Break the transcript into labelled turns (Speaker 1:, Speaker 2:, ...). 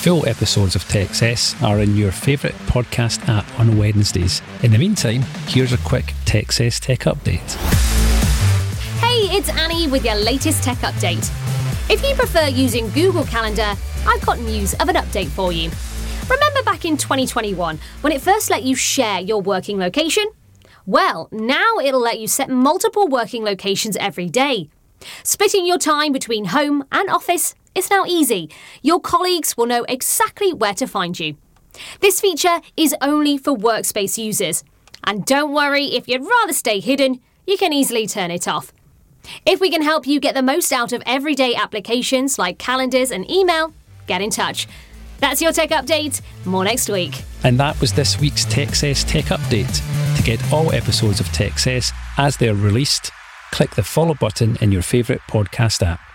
Speaker 1: full episodes of TechCess are in your favourite podcast app on Wednesdays. In the meantime, here's a quick TechCess tech update.
Speaker 2: Hey, it's Annie with your latest tech update. If you prefer using Google Calendar, I've got news of an update for you. Remember back in 2021 when it first let you share your working location? Well, now it'll let you set multiple working locations every day. Splitting your time between home and office is now easy. Your colleagues will know exactly where to find you. This feature is only for workspace users. And don't worry, if you'd rather stay hidden, you can easily turn it off. If we can help you get the most out of everyday applications like calendars and email, get in touch. That's your tech update. More next week.
Speaker 1: And that was this week's TechCess Tech Update. To get all episodes of TechCess as they're released, click the follow button in your favourite podcast app.